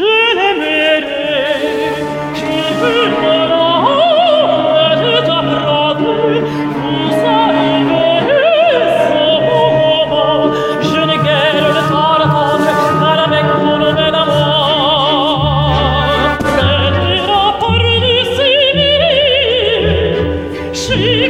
Je ne mérite que de mourir, je ne mérite que de trahir, je suis un ivrogne sous la honte, je ne guéris le soir à force d'aller me consumer d'amour, c'est nero pour du